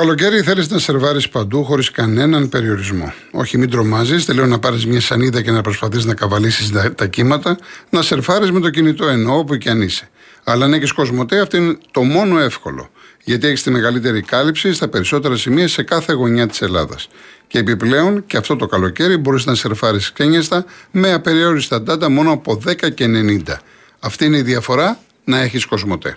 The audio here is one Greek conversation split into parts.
καλοκαίρι θέλεις να σερβάρεις παντού χωρίς κανέναν περιορισμό. Όχι, μην τρομάζεις, τελείω να πάρεις μια σανίδα και να προσπαθείς να καβαλήσεις τα, τα κύματα, να σερφάρεις με το κινητό ενώ όπου και αν είσαι. Αλλά αν έχει κοσμοτέ, αυτό είναι το μόνο εύκολο. Γιατί έχεις τη μεγαλύτερη κάλυψη στα περισσότερα σημεία σε κάθε γωνιά της Ελλάδας. Και επιπλέον, και αυτό το καλοκαίρι, μπορείς να σερφάρεις κένιαστα με απεριόριστα data μόνο από 10 και 90. Αυτή είναι η διαφορά να έχεις κοσμοτέ.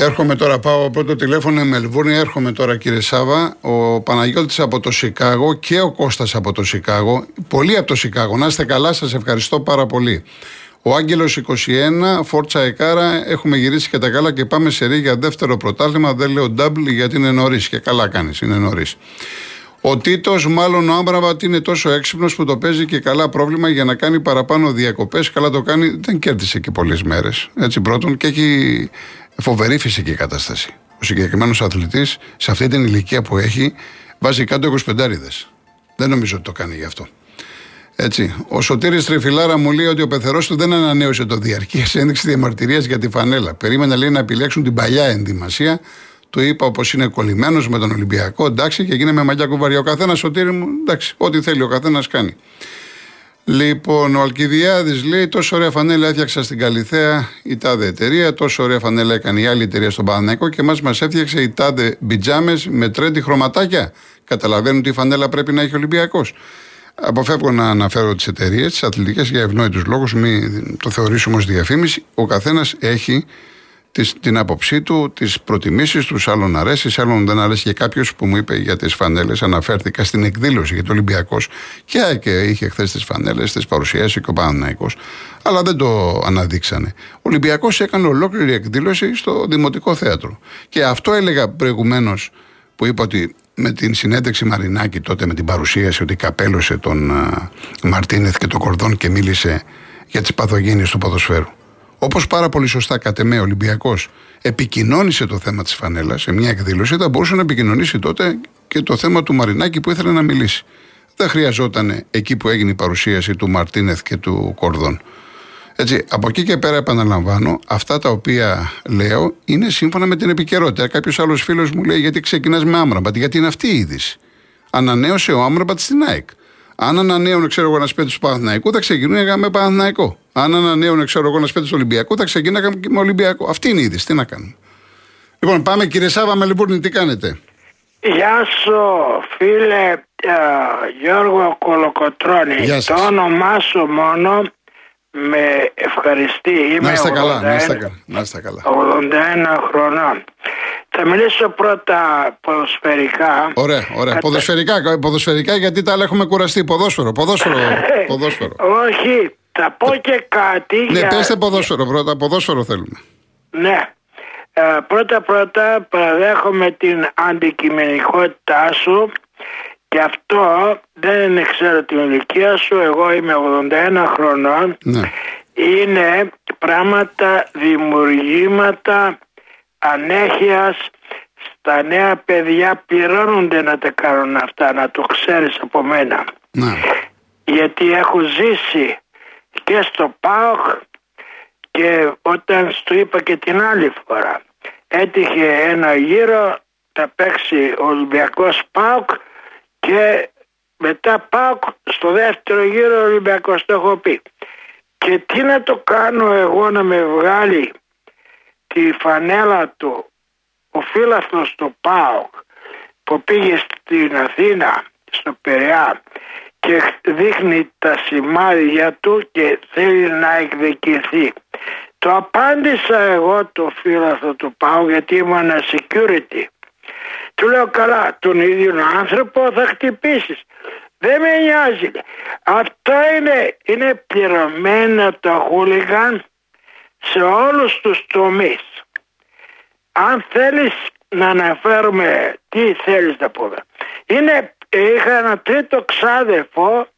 Έρχομαι τώρα, πάω πρώτο τηλέφωνο Μελβούρνη, έρχομαι τώρα κύριε Σάβα. Ο Παναγιώτης από το Σικάγο και ο Κώστας από το Σικάγο. Πολλοί από το Σικάγο. Να είστε καλά, σας ευχαριστώ πάρα πολύ. Ο Άγγελος 21, Φόρτσα Εκάρα, έχουμε γυρίσει και τα καλά και πάμε σε ρί για δεύτερο πρωτάθλημα. Δεν λέω double γιατί είναι νωρίς και καλά κάνεις, είναι νωρίς. Ο Τίτος, μάλλον ο Άμπραβατ, είναι τόσο έξυπνος που το παίζει και καλά πρόβλημα για να κάνει παραπάνω διακοπές. Καλά το κάνει, δεν κέρδισε και πολλές μέρες. Έτσι πρώτον και έχει φοβερή φυσική κατάσταση. Ο συγκεκριμένος αθλητής σε αυτή την ηλικία που έχει βάζει κάτω 25 Δεν νομίζω ότι το κάνει γι' αυτό. Έτσι. Ο Σωτήρης Τρεφιλάρα μου λέει ότι ο πεθερός του δεν ανανέωσε το διαρκείας ένδειξη διαμαρτυρίας για τη φανέλα. Περίμενα λέει να επιλέξουν την παλιά ενδυμασία. Του είπα όπω είναι κολλημένος με τον Ολυμπιακό, εντάξει, και γίνει με μαγιά κουβαριά. Ο καθένας Σωτήρη μου, εντάξει, ό,τι θέλει ο καθένας κάνει. Λοιπόν, ο Αλκιδιάδης λέει: Τόσο ωραία φανέλα έφτιαξα στην Καλιθέα η τάδε εταιρεία. Τόσο ωραία φανέλα έκανε η άλλη εταιρεία στον Παναναϊκό και εμάς μας έφτιαξε η τάδε μπιτζάμες με τρέντι χρωματάκια. Καταλαβαίνουν ότι η φανέλα πρέπει να έχει Ολυμπιακός. Αποφεύγω να αναφέρω τις εταιρείες, τις αθλητικές για ευνόητους λόγους, μην το θεωρήσουμε ως διαφήμιση. Ο καθένας έχει την άποψή του, τις προτιμήσεις τους, άλλων αρέσει, άλλων δεν αρέσει. Και κάποιος που μου είπε για τις φανέλες, αναφέρθηκα στην εκδήλωση για το Ολυμπιακός και, και είχε χθες τις φανέλες, τις παρουσιάσει και ο Παναναϊκός, αλλά δεν το αναδείξανε. Ο Ολυμπιακός έκανε ολόκληρη εκδήλωση στο Δημοτικό Θέατρο. Και αυτό έλεγα προηγουμένως που είπα ότι με την συνέντευξη Μαρινάκη τότε με την παρουσίαση ότι καπέλωσε τον Μαρτίνεθ και τον Κορδόν και μίλησε για τις παθογένειες του ποδοσφαίρου. Όπως πάρα πολύ σωστά κατ' εμέ ο Ολυμπιακός επικοινώνησε το θέμα της φανέλας σε μια εκδήλωση, θα μπορούσε να επικοινωνήσει τότε και το θέμα του Μαρινάκη που ήθελε να μιλήσει. Δεν χρειαζόταν εκεί που έγινε η παρουσίαση του Μαρτίνεθ και του Κορδόν. Έτσι, από εκεί και πέρα επαναλαμβάνω, αυτά τα οποία λέω είναι σύμφωνα με την επικαιρότητα. Κάποιος άλλος φίλος μου λέει: Γιατί ξεκινάς με Άμραμπατ, γιατί είναι αυτή η είδηση. Ανανέωσε ο Άμραμπατ στην ΑΕΚ. Αν ανανέωνε, ξέρω εγώ, ένας σπίτι του Παναθηναϊκού, θα ξεκινούσε με Παναθηναϊκό. Αν ανανέωνε, ξέρω εγώ, ένα σπίτι του Ολυμπιακού, θα ξεκινάγαμε και με Ολυμπιακό. Αυτή είναι η είδηση. Τι να κάνουμε. Λοιπόν, πάμε κύριε Σάβα με λοιπόν, τι κάνετε; Γεια σου, φίλε uh, Γιώργο Κολοκοτρώνη. Γεια Το όνομά σου μόνο με ευχαριστεί. Είμαι να είστε καλά, 81, να είστε καλά. Να είστε καλά. 81 χρονών. Θα μιλήσω πρώτα ποδοσφαιρικά. Ωραία, ωραία. Κατα- Ποδοσφαιρικά, ποδοσφαιρικά γιατί τα άλλα έχουμε κουραστεί. Ποδόσφαιρο, ποδόσφαιρο. ποδόσφαιρο. Όχι, θα πω και κάτι ναι, για... πέστε ποδόσφαιρο πρώτα. Ποδόσφαιρο θέλουμε. Ναι. Ε, πρώτα πρώτα παραδέχομαι την αντικειμενικότητά σου και αυτό δεν ξέρω την ηλικία σου, εγώ είμαι 81 χρονών Ναι. είναι πράγματα, δημιουργήματα ανέχειας στα νέα παιδιά πληρώνονται να τα κάνουν αυτά, να το ξέρεις από μένα. ναι. Γιατί έχω ζήσει και στο ΠΑΟΚ και όταν σου είπα και την άλλη φορά έτυχε ένα γύρο θα παίξει ο Ολυμπιακός ΠΑΟΚ και μετά ΠΑΟΚ στο δεύτερο γύρο ο Ολυμπιακός το έχω πει. Και τι να το κάνω εγώ να με βγάλει τη φανέλα του ο φίλαθλος του ΠΑΟΚ που πήγε στην Αθήνα στο Περιά και δείχνει τα σημάδια του και θέλει να εκδικηθεί. Το απάντησα εγώ το φίλαθλο του ΠΑΟΚ γιατί ήμουν security. Του λέω καλά, τον ίδιο άνθρωπο θα χτυπήσεις. Δεν με νοιάζει. Αυτό είναι, είναι πληρωμένα τα χούλιγαν σε όλους τους τομείς. αν θέλεις να αναφέρουμε τι θέλεις να πούμε. Είναι, είχα ένα τρίτο ξάδερφο,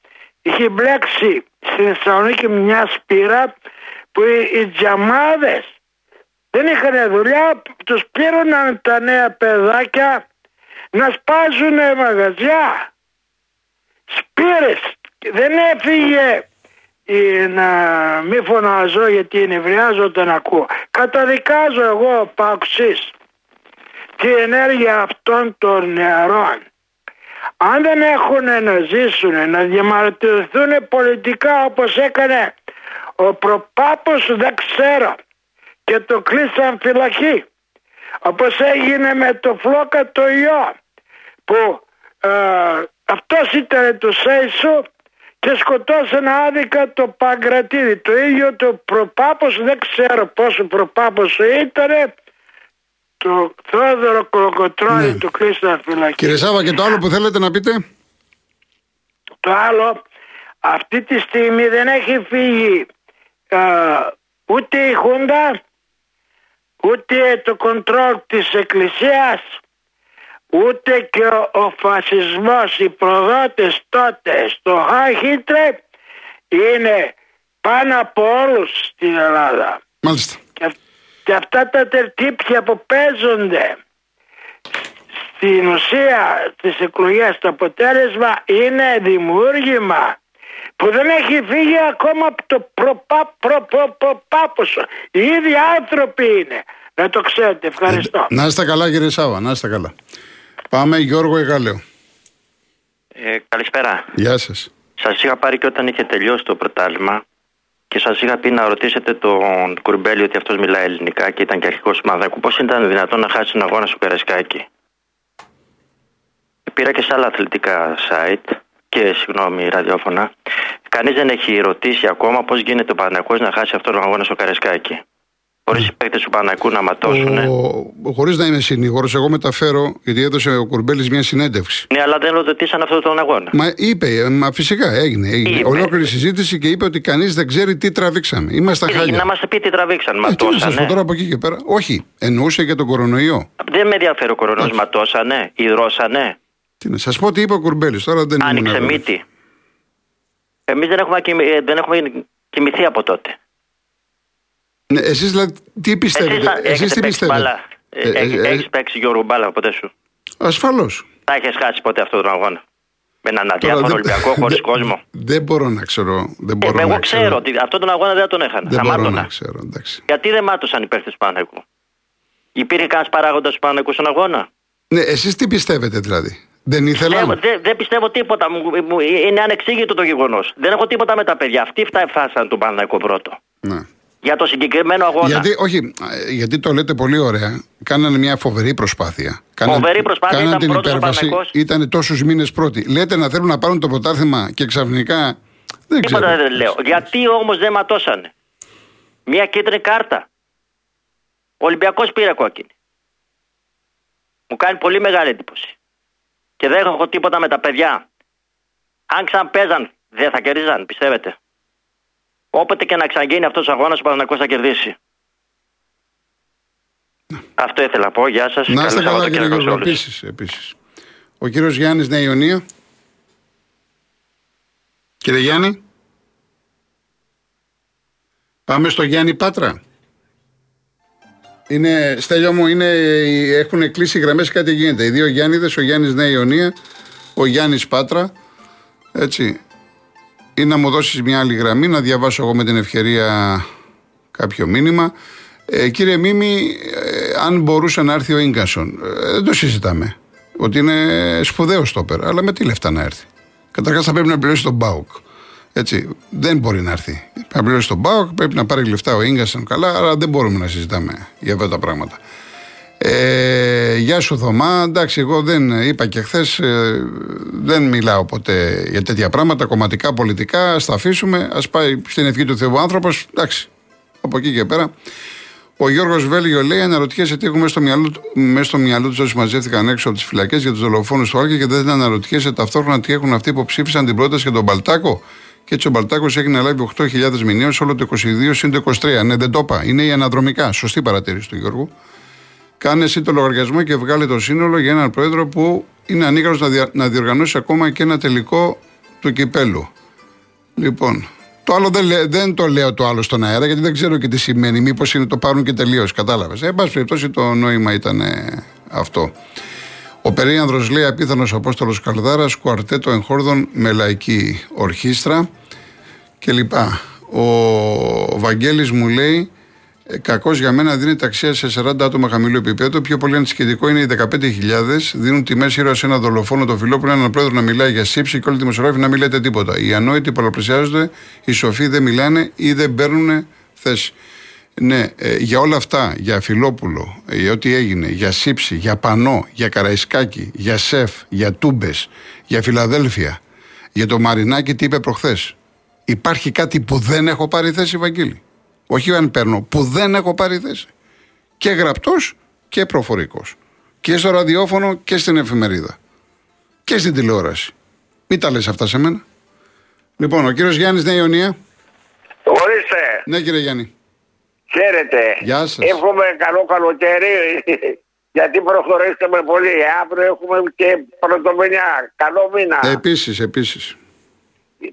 είχε μπλέξει στη Θεσσαλονίκη μια σπήρα που οι, οι τζαμάδες δεν είχαν δουλειά, τους πλήρωναν τα νέα παιδάκια να σπάζουν μαγαζιά. Σπήρες. Δεν έφυγε να μην φωνάζω γιατί νευριάζω όταν ακούω. Καταδικάζω εγώ παξής τη ενέργεια αυτών των νεαρών. Αν δεν έχουν να ζήσουν, να διαμαρτυρηθούν πολιτικά όπως έκανε ο προπάπος δεν ξέρω και το κλείσαν φυλακή. Όπως έγινε με το φλόκα το ιό που ε, αυτός ήταν το Σέισου και σκοτώσαν άδικα το Παγκρατήδη. Το ίδιο το προπάπος, δεν ξέρω πόσο προπάπος ήταν, το Θόδωρο Κολοκοτρώνη ναι. του Κρίστα φυλακή. Κύριε Σάβα και το άλλο που θέλετε να πείτε; Το άλλο, αυτή τη στιγμή δεν έχει φύγει ούτε η Χούντα, ούτε το κοντρόλ της Εκκλησίας, ούτε και ο, ο φασισμός, οι προδότες τότε στο Χάχιτρε είναι πάνω από όλους στην Ελλάδα. Μάλιστα. Και, και αυτά τα τερτύπια που παίζονται στην ουσία της εκλογές το αποτέλεσμα είναι δημιούργημα που δεν έχει φύγει ακόμα από το προπά, προ, προ, προπάποσο. Οι ίδιοι άνθρωποι είναι. Να το ξέρετε. Ευχαριστώ. Να είστε καλά κύριε Σάβα, να είστε καλά. Πάμε Γιώργο Εγάλεο. Ε, καλησπέρα. Γεια σας. Σας είχα πάρει και όταν είχε τελειώσει το πρωτάλημα και σας είχα πει να ρωτήσετε τον Κουρμπέλη ότι αυτός μιλάει ελληνικά και ήταν και αρχικός του Μαδάκου. Πώς ήταν δυνατόν να χάσει τον αγώνα στο Περασκάκι; Πήρα και σε άλλα αθλητικά site και συγγνώμη ραδιόφωνα. Κανείς δεν έχει ρωτήσει ακόμα πώς γίνεται ο Παναγιώ να χάσει αυτόν τον αγώνα στο Καρεσκάκι. Χωρίς οι παίκτες του Παναγικού να ματώσουν. Χωρίς να είμαι συνήγορος, εγώ μεταφέρω, γιατί έδωσε ο Κουρμπέλης μια συνέντευξη. Ναι, αλλά δεν ρωτήσαν αυτόν τον αγώνα. Μα είπε, μα φυσικά έγινε. έγινε. Είπε. Ολόκληρη συζήτηση και είπε ότι κανείς δεν ξέρει τι τραβήξαμε. Είμαστε Κύριε, χάλια. Να μας πει τι τραβήξαν. Ε, ματώσανε. Τι τώρα από εκεί και πέρα. Όχι, εννοούσε και τον κορονοϊό. Δεν με ενδιαφέρει ο κορονοϊό. Ματώσανε, υδρώσανε. Τι να σας πω τι είπε ο Κουρμπέλης τώρα δεν Άνοιξε μύτη. Εμείς δεν, έχουμε, ε, δεν έχουμε κοιμηθεί από τότε. Ναι, εσείς δηλαδή τι πιστεύετε; Εσείς τι πιστεύετε; Έχει ε, ε, παίξει Γιώργο Μπάλα ποτέ σου; Ασφαλώς. Θα έχει χάσει ποτέ αυτόν τον αγώνα; Με έναν αδιάφορο Ολυμπιακό χωρίς κόσμο; Δεν μπορώ να ξέρω. Δεν μπορώ ε, εγώ να ξέρω, ξέρω ότι αυτόν τον αγώνα δεν τον έχανα. Δεν θα μπορώ μάτωνα. να ξέρω. Εντάξει. Γιατί δεν μάτωσαν υπέρ του Παναγικού. Υπήρχε κανένας παράγοντας του Παναγικού στον αγώνα; Ναι, εσείς τι πιστεύετε δηλαδή; Δεν ήθελα. Δεν, δεν, δεν πιστεύω τίποτα. Είναι ανεξήγητο το γεγονός. Δεν έχω τίποτα με τα παιδιά. Αυτοί φτάσαν τον Παναγικό πρώτο. Ναι. Για το συγκεκριμένο αγώνα. Γιατί, όχι, γιατί το λέτε πολύ ωραία. Κάνανε μια φοβερή προσπάθεια. Φοβερή προσπάθεια κάνανε ήταν την πρώτος υπέρβαση. Ήταν τόσους μήνες πρώτοι. Λέτε να θέλουν να πάρουν το πρωτάθλημα και ξαφνικά. Δεν Τίποτα ξέρω. δεν λέω. Γιατί όμως δεν ματώσανε; Μια κίτρινη κάρτα. Ο Ολυμπιακός πήρε κόκκινη. Μου κάνει πολύ μεγάλη εντύπωση. Και δεν έχω τίποτα με τα παιδιά. Αν ξαναπέζαν, δεν θα κερδίζαν, πιστεύετε; Όποτε και να ξαναγίνει αυτός ο αγώνας, ο Παναγενικό θα κερδίσει. Αυτό ήθελα να πω. Γεια σας. Να είστε καλά, κύριε Γιώργο. Επίσης, επίσης. Ο κύριος Γιάννης Νέα Ιωνία. Κύριε Γιάννη. Πάμε στο Γιάννη Πάτρα. Είναι, Στέλιο μου, είναι, έχουν κλείσει γραμμές κάτι γίνεται. Οι δύο Γιάννηδες, ο Γιάννης Νέα Ιωνία, ο Γιάννης Πάτρα. Έτσι. Ή να μου δώσεις μια άλλη γραμμή, να διαβάσω εγώ με την ευκαιρία κάποιο μήνυμα. Ε, κύριε Μίμη, ε, αν μπορούσε να έρθει ο γκασον, ε, δεν το συζητάμε. Ότι είναι σπουδαίο στόπερ, αλλά με τι λεφτά να έρθει. Καταρχάς θα πρέπει να πληρώσει τον Μπάουκ. Έτσι, δεν μπορεί να έρθει. Πρέπει να πληρώσει τον Μπάουκ, πρέπει να πάρει λεφτά ο γκασον καλά, αλλά δεν μπορούμε να συζητάμε για αυτά τα πράγματα. Ε, γεια σου Θωμά, εντάξει εγώ δεν είπα και χθες δεν μιλάω ποτέ για τέτοια πράγματα κομματικά, πολιτικά, ας τα αφήσουμε ας πάει στην ευχή του Θεού άνθρωπος, εντάξει από εκεί και πέρα ο Γιώργος Βέλγιο λέει: Αναρωτιέσαι τι έχουμε στο μυαλό, μέσα στο μυαλό τους όσοι μαζεύτηκαν έξω από τις φυλακές για τους δολοφόνους του Άλκη και δεν αναρωτιέσαι ταυτόχρονα τι έχουν αυτοί που ψήφισαν την πρόταση για τον Μπαλτάκο. Και έτσι ο Μπαλτάκος έχει να λάβει 8.000 μηνύε όλο το 22 συν το 23. Ναι, δεν το είπα. Είναι η αναδρομικά. Σωστή παρατήρηση του Γιώργου. Κάνε εσύ το λογαριασμό και βγάλε το σύνολο για έναν πρόεδρο που είναι ανίκανος να, δια, να διοργανώσει ακόμα και ένα τελικό του κυπέλου. Λοιπόν, το άλλο δεν, δεν το λέω το άλλο στον αέρα γιατί δεν ξέρω και τι σημαίνει. Μήπως το πάρουν και τελείως. Κατάλαβες. Ε, εν πάση περιπτώσει το νόημα ήταν αυτό. Ο Περίανδρος λέει απίθανος Απόστολος Καλδάρας, κουαρτέτο εγχόρδων με λαϊκή ορχήστρα κλπ. Ο Βαγγέλης μου λέει ε, Κακό για μένα δίνει αξία σε 40 άτομα χαμηλού επίπεδου. Πιο πολύ αντισχετικό είναι οι 15.000. Δίνουν τιμέ ήρωα σε ένα δολοφόνο το φιλόπουλο, έναν πρόεδρο να μιλάει για σύψη και όλοι οι δημοσιογράφοι να μην λέτε τίποτα. Οι ανόητοι πολλαπλασιάζονται, οι σοφοί δεν μιλάνε ή δεν παίρνουν θέση. Ναι, ε, για όλα αυτά, για Φιλόπουλο, για ό,τι έγινε, για Σύψη, για Πανό, για Καραϊσκάκη, για Σεφ, για Τούμπες, για Φιλαδέλφια, για το Μαρινάκι, τι είπε προχθές. Υπάρχει κάτι που δεν έχω πάρει θέση, Βαγγίλη. Όχι αν παίρνω, που δεν έχω πάρει θέση. Και γραπτός και προφορικός. Και στο ραδιόφωνο και στην εφημερίδα. Και στην τηλεόραση. Μην τα λες αυτά σε μένα. Λοιπόν, ο κύριος Γιάννης Νέα Ιωνία. Ορίστε. Ναι, κύριε Γιάννη. Χαίρετε. Γεια σας. Εύχομαι καλό καλοκαίρι. Γιατί προχωρήσαμε πολύ. Αύριο έχουμε και πρωτομηνιά. Καλό μήνα. Επίσης, επίσης.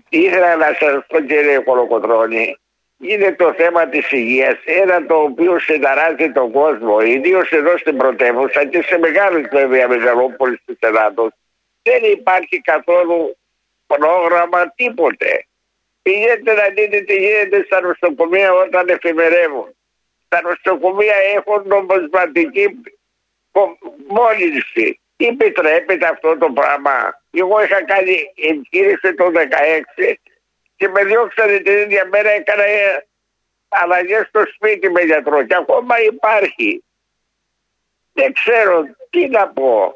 Ήθελα να σας πω κύριε Κολοκοτρώνη είναι το θέμα της υγείας ένα το οποίο συνταράζει τον κόσμο ιδίως εδώ στην πρωτεύουσα και σε μεγάλες βέβαια μεγαλόπολες της Ελλάδος δεν υπάρχει καθόλου πρόγραμμα τίποτε. Πηγαίνετε να δείτε τι γίνεται στα νοσοκομεία όταν εφημερεύουν. Τα νοσοκομεία έχουν νομοσματική μόλυνση. Τι επιτρέπεται αυτό το πράγμα. Εγώ είχα κάνει εγχείρηση το 2016 και με διώξανε την ίδια μέρα έκανα ε, αλλαγές στο σπίτι με γιατρό και ακόμα υπάρχει. Δεν ξέρω τι να πω.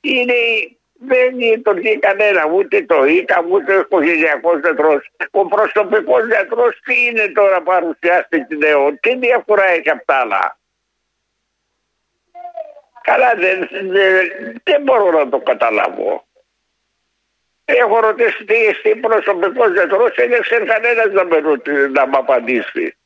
Είναι, δεν λειτουργεί κανένα, ούτε το ΙΚΑ, ούτε ο οικογενειακός γιατρός. Ο προσωπικός γιατρός τι είναι τώρα παρουσιάστηκε νέο, τι διαφορά έχει από τα άλλα; Καλά, δεν, δεν, δεν μπορώ να το καταλάβω. Έχω ρωτήσει τι είστε προσωπικός γιατρός και δεν ξέρει κανένα να, με να μου απαντήσει.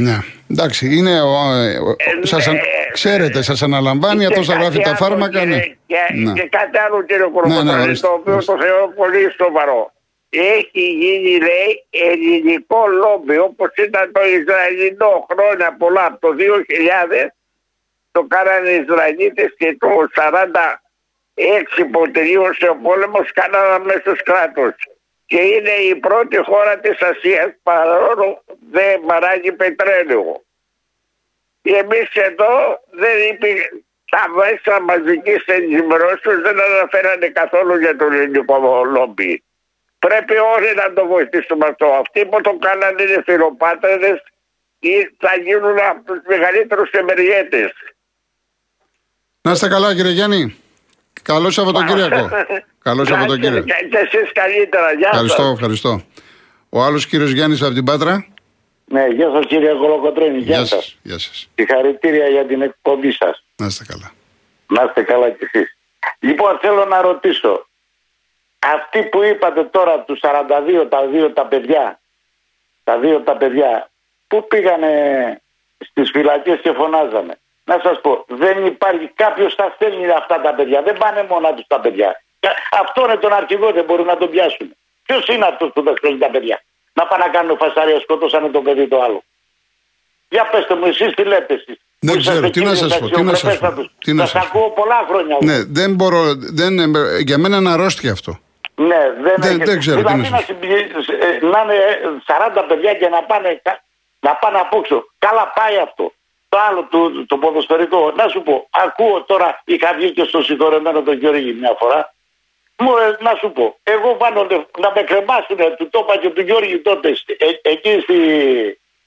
Ναι, εντάξει, είναι. Ε, ε, σας, ναι. ξέρετε, σας αναλαμβάνει, αυτό θα γράφει τα φάρμακα. Και, ναι. και, ναι. και κάτι άλλο κύριε Κοροκοτρώνη, Ναι, ναι, το οποίο ορίστε. το θεωρώ πολύ σοβαρό. Έχει γίνει, λέει, ελληνικό λόμπι, όπως ήταν το Ισραηλινό χρόνια πολλά, από το 2000, το κάνανε οι Ισραηλίτες και το 40 έξι που τελείωσε ο πόλεμος κάνανε αμέσως κράτος. Και είναι η πρώτη χώρα της Ασίας παρόλο δεν παράγει πετρέλαιο. Εμείς εδώ δεν υπήρχε τα μέσα μαζικής ενημερώσεως δεν αναφέρανε καθόλου για το ελληνικό λόμπι. Πρέπει όλοι να το βοηθήσουμε αυτό. Αυτοί που το κάνανε είναι φιλοπάτρες ή θα γίνουν από τους μεγαλύτερους εμεριέτες. Να είστε καλά, κύριε Γιάννη. Καλό Σαββατοκύριακο. Καλό Σαββατοκύριακο. Και, και εσείς καλύτερα. Γεια Ευχαριστώ, σας. ευχαριστώ. Ο άλλος κύριος Γιάννης από την Πάτρα. Ναι, γεια σας κύριε Κολοκοτρώνη, γεια, Γεια σας. σας. Γεια σας. Συγχαρητήρια για την εκπομπή σας. Να είστε καλά. Να είστε καλά κι εσείς. Λοιπόν, θέλω να ρωτήσω. Αυτοί που είπατε τώρα, τους 42, τα δύο τα παιδιά, τα δύο τα παιδιά, πού πήγανε στις φυλακές και φωνάζανε; Να σας πω, δεν υπάρχει κάποιος τα στέλνει αυτά τα παιδιά. Δεν πάνε μόνα τους τα παιδιά. Και Αυτό είναι τον αρχηγό, δεν μπορούν να τον πιάσουν. Ποιος είναι αυτός που τα στέλνει τα παιδιά; Να πάνε να κάνουν φασαρία, σκότωσανε το παιδί το άλλο. Για πετε μου, εσείς τι λέτε εσείς; Δεν Που ξέρω, είσαστε τι να κύριοι σας πω, τι να σας πω, αξιοπρεπέστατος. τι να Σας σας πω. ακούω πολλά χρόνια. Ναι, δεν μπορώ. Δεν, ε, για μένα είναι αρρώστια αυτό. Ναι, δεν, Δεν- έχετε- δεν ξέρω τι Δηλαδή να να, σας συμπλη- ε, να είναι ε, 40 παιδιά και να πάνε, κα- να πάνε απόξω. Καλά πάει αυτό. Το άλλο το, το ποδοσφαιρικό. Να σου πω, ακούω τώρα, είχα βγει και στο συγχωρεμένο τον Γιώργη μια φορά. Μου, ε, να σου πω, εγώ πάνω να με κρεμάσουν, του το είπα και του Γιώργη τότε, στη- ε, εκεί στη,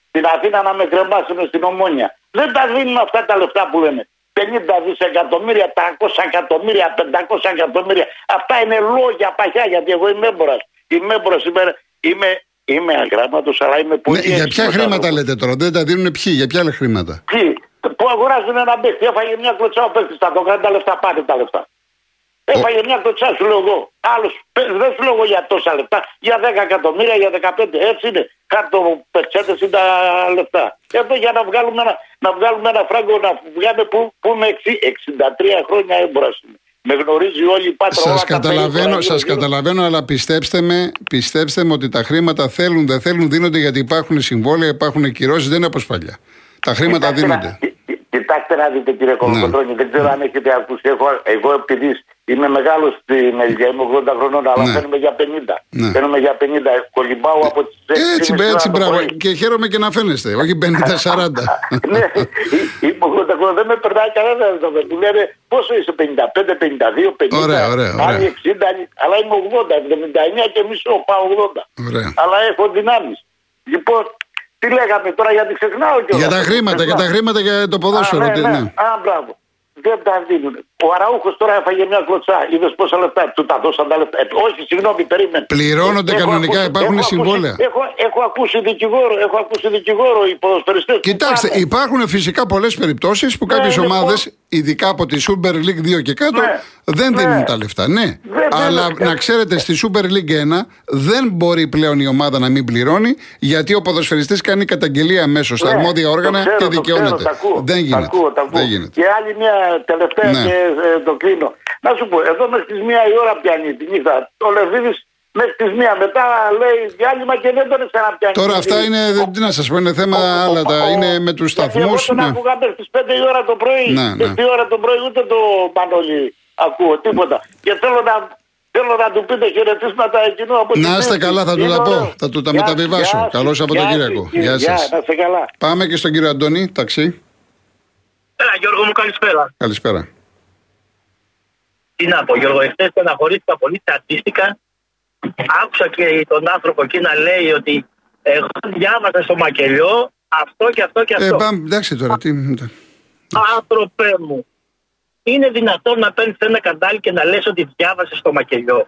στην Αθήνα να με κρεμάσουν στην Ομόνια. Δεν τα δίνουν αυτά τα λεφτά που λένε. 50 δισεκατομμύρια, 300 εκατομμύρια, 500 εκατομμύρια. Αυτά είναι λόγια παχιά γιατί εγώ είμαι έμπορας. Είμαι έμπορας, είμαι, είμαι, είμαι αγράμματος αλλά είμαι πολύ Ναι, για ποια έξυπνος χρήματα άνθρωπος. λέτε τώρα, δεν τα δίνουν ποιοι, για ποια άλλα χρήματα; Ποιοι, που αγοράζουν ένα παίχτη, έφαγε μια κλωτσά ο παίχτης, θα το κάνει τα λεφτά, πάρε τα λεφτά. Έφαγε μια κλωτσά, σου λέω εγώ. Άλλος δεν σου λέω εγώ για τόσα λεπτά. Για 10 εκατομμύρια, για 15. Έτσι είναι. Κάτω πετσέτες είναι τα λεφτά. Εδώ για να βγάλουμε ένα, να βγάλουμε ένα φράγκο να βγάλουμε που, που είμαι 63 χρόνια έμπορας. Με γνωρίζει όλη η πάτρα. Σας καταλαβαίνω, σας καταλαβαίνω, αλλά πιστέψτε με, πιστέψτε με ότι τα χρήματα θέλουν, δεν θέλουν, δίνονται γιατί υπάρχουν συμβόλαια, υπάρχουν κυρώσεις, δεν είναι όπως παλιά. Τα χρήματα δίνονται. Κοιτάξτε να δείτε κύριε Κολοκοτρόνη, ναι. δεν ξέρω αν έχετε ακούσει. Εγώ, εγώ επειδή είμαι μεγάλος στην ηλικία, είμαι 80 χρονών, αλλά ναι. φαίνομαι για 50. Ναι. Φαίνομαι για 50. Κολυμπάω από τις 6 Έτσι, έτσι, μπράβο. Και χαίρομαι και να φαίνεστε, όχι 50-40. ναι, είμαι 80 χρονών, δεν με περνάει κανένα εδώ. Μου λένε πόσο είσαι, 55, 52, 50. Ωραία, ωραία. Άλλοι 60, αλλά είμαι 80, 79 και μισό, πάω 80. Ωραία. Αλλά έχω δυνάμεις. Λοιπόν, τι λέγαμε τώρα γιατί ξεχνάω κιόλας. Για τα χρήματα, για τα χρήματα για το ποδόσφαιρο. Α, ναι, ναι. Α, μπράβο δεν τα δίνουν. Ο Αραούχος τώρα έφαγε μια κλωτσά. Είδες πόσα λεπτά του τα δώσαν τα λεπτά. Ε, όχι, συγγνώμη, περίμενε. Πληρώνονται έχω κανονικά, ακούσει, υπάρχουν έχω συμβόλαια. Ακούσει, έχω, έχω ακούσει δικηγόρο, έχω ακούσει δικηγόρο οι ποδοσφαιριστέ. Κοιτάξτε, υπάρχουν φυσικά πολλές περιπτώσεις που ναι, κάποιες ομάδες, ειδικά από τη Super League 2 και κάτω, ναι, δεν δίνουν ναι. τα λεφτά. Ναι, αλλά να ξέρετε, στη Super League 1 δεν μπορεί πλέον η ομάδα να μην πληρώνει γιατί ο ποδοσφαιριστής κάνει καταγγελία μέσω στα ναι, αρμόδια όργανα και δικαιώνεται. Δεν γίνεται. Και άλλη μια τελευταία ναι. και ε, το κλείνω. Να σου πω, εδώ μέχρι τις μία η ώρα πιάνει τη νύχτα. Ο Λεβίδης μέχρι τις μία μετά λέει διάλειμμα και δεν τον ξαναπιάνει. Τώρα αυτά είναι, ο, τι να σας πω, είναι θέμα ο, άλλα. Ο, είναι με τους σταθμούς. Εγώ τον ναι. άκουγα μέχρι τις 5 η ώρα το πρωί. Ναι, ναι. ώρα το πρωί ούτε το Μανώλη ακούω τίποτα. Και θέλω να Θέλω να του πείτε χαιρετίσματα εκείνου από Να είστε καλά, θα του τα πω. Θα του τα μεταβιβάσω. Καλό Σαββατοκύριακο. Γεια σας. Πάμε και στον κύριο Αντώνη, ταξί. Έλα, Γιώργο μου, καλησπέρα. Καλησπέρα. Τι να πω, Γιώργο, εχθές στεναχωρήθηκα πολύ. Στατίστηκα. Άκουσα και τον άνθρωπο εκεί να λέει ότι εγώ διάβασα στο μακελιό αυτό και αυτό και ε, αυτό. Ε, πάμε, εντάξει τώρα, τι. Άνθρωπε μου, είναι δυνατόν να παίρνεις ένα καντάλι και να λες ότι διάβασες στο μακελιό;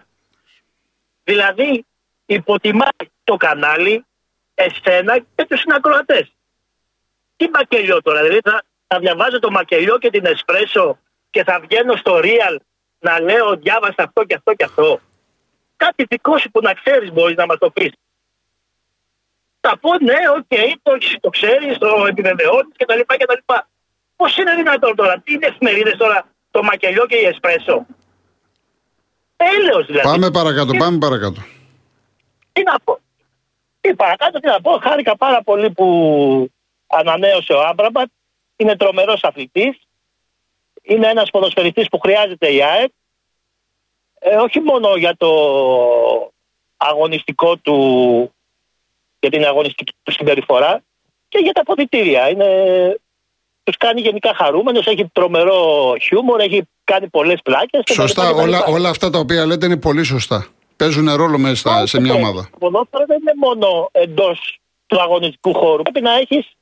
Δηλαδή, υποτιμάει το κανάλι, εσένα και τους συνακροατές. Τι μακελιό τώρα, δηλαδή θα, θα διαβάζω το μακελιό και την εσπρέσο και θα βγαίνω στο Real να λέω διάβασα αυτό και αυτό και αυτό. Κάτι δικό σου που να ξέρεις μπορείς να μας το πεις. Θα πω ναι, OK, okay, το, το ξέρεις, το επιβεβαιώνει κτλ. Πώς είναι δυνατόν τώρα, τι είναι εφημερίδες τώρα, το μακελιό και η εσπρέσο; Έλεος δηλαδή. Πάμε παρακάτω, πάμε παρακάτω. Τι να πω. Τι παρακάτω, τι να πω. Χάρηκα πάρα πολύ που ανανέωσε ο Άμπραμπατ είναι τρομερός αθλητής. Είναι ένας ποδοσφαιριστής που χρειάζεται η ΑΕΠ. Ε, όχι μόνο για το αγωνιστικό του, για την αγωνιστική του συμπεριφορά και για τα ποδητήρια. Είναι, τους κάνει γενικά χαρούμενος, έχει τρομερό χιούμορ, έχει κάνει πολλές πλάκες. Σωστά, όλα, όλα αυτά τα οποία λέτε είναι πολύ σωστά. Παίζουν ρόλο μέσα σε μια ομάδα. Το ποδόσφαιρο δεν είναι μόνο εντός του αγωνιστικού χώρου. Πρέπει να έχεις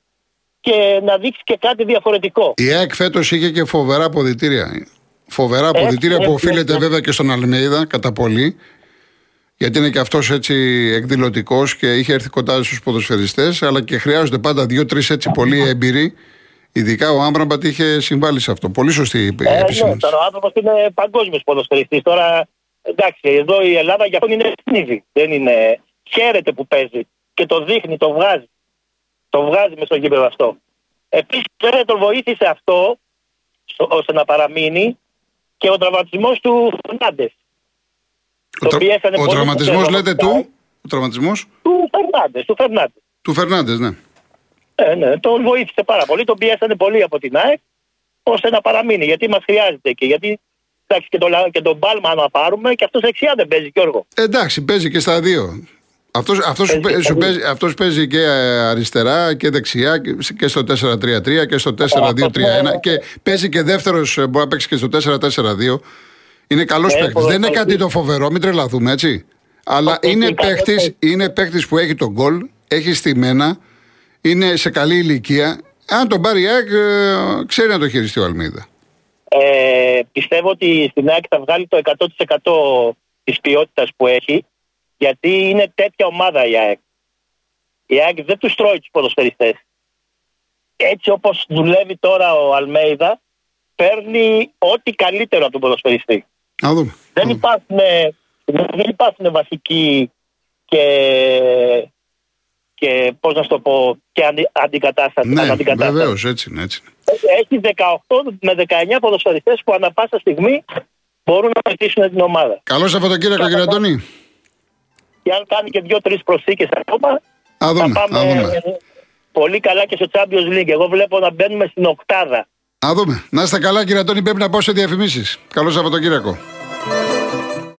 και να δείξει και κάτι διαφορετικό. Η ΑΕΚ φέτος είχε και φοβερά αποδητήρια. Φοβερά αποδητήρια που οφείλεται βέβαια και στον Αλμέιδα κατά πολύ. Γιατί είναι και αυτός έτσι εκδηλωτικός και είχε έρθει κοντά στους ποδοσφαιριστές, αλλά και χρειάζονται πάντα δύο-τρεις έτσι πολύ έμπειροι. Ειδικά ο Άμπραμπατ είχε συμβάλει σε αυτό. Πολύ σωστή η ε, ναι, τώρα ο άνθρωπο είναι παγκόσμιος ποδοσφαιριστής. Τώρα εντάξει, εδώ η Ελλάδα για αυτόν είναι συνήθι. Δεν είναι. Χαίρεται που παίζει και το δείχνει, το βγάζει. Το βγάζει μες στο γήπεδο αυτό. Επίσης, βέβαια τον βοήθησε αυτό ώστε να παραμείνει και ο τραυματισμός του Φερνάντες. Ο, τρα... ο τραυματισμός λέτε του; Ο τραυματισμός; Του Φερνάντες. Του Φερνάντες, του Φερνάντες, ναι. Ε, ναι. Τον βοήθησε πάρα πολύ. Τον πιέσανε πολύ από την ΑΕΚ ώστε να παραμείνει. Γιατί μας χρειάζεται και γιατί εντάξει, και, τον, και τον Μπάλμα να πάρουμε και αυτός δεξιά δεν παίζει, Γιώργο. Εντάξει, παίζει και στα δύο. Αυτός, αυτός, παίζει, σου παίζει, αυτός παίζει και αριστερά και δεξιά και στο 4-3-3 και στο 4-2-3-1 και παίζει και δεύτερος, μπορεί να παίξει και στο 4-4-2. Είναι καλός ναι, παίκτης. Δεν είναι κάτι το φοβερό, μην τρελαθούμε έτσι. Αλλά είναι παίκτης, είναι παίκτης που έχει τον γκολ, έχει στημένα, είναι σε καλή ηλικία. Αν τον πάρει η ΑΕΚ, ε, ξέρει να το χειριστεί ο Αλμίδα. Ε, πιστεύω ότι στην ΑΕΚ θα βγάλει το 100% της ποιότητας που έχει γιατί είναι τέτοια ομάδα η ΑΕΚ. Η ΑΕΚ δεν τους τρώει τους ποδοσφαιριστές. Έτσι όπως δουλεύει τώρα ο Αλμέιδα, παίρνει ό,τι καλύτερο από τον ποδοσφαιριστή. Να δούμε. Δεν υπάρχουν, δεν υπάρχουν βασικοί και, και πώς να σου το πω, και αντι, αντικατάσταση. Ναι, αναντικατάσταση. βεβαίως, έτσι είναι. Έτσι. είναι. Έχει 18 με 19 ποδοσφαιριστές που ανά πάσα στιγμή μπορούν να βοηθήσουν την ομάδα. Καλό Σαββατοκύριακο, κύριε Αντώνη. Και αν κάνει και δύο-τρεις προσθήκες ακόμα, Α θα δούμε, πάμε α δούμε. πολύ καλά και στο Champions League. Εγώ βλέπω να μπαίνουμε στην οκτάδα. Α δούμε. Να είστε καλά, κύριε Αντώνη. Πρέπει να πάω σε διαφημίσει. Καλό Σαββατοκύριακο.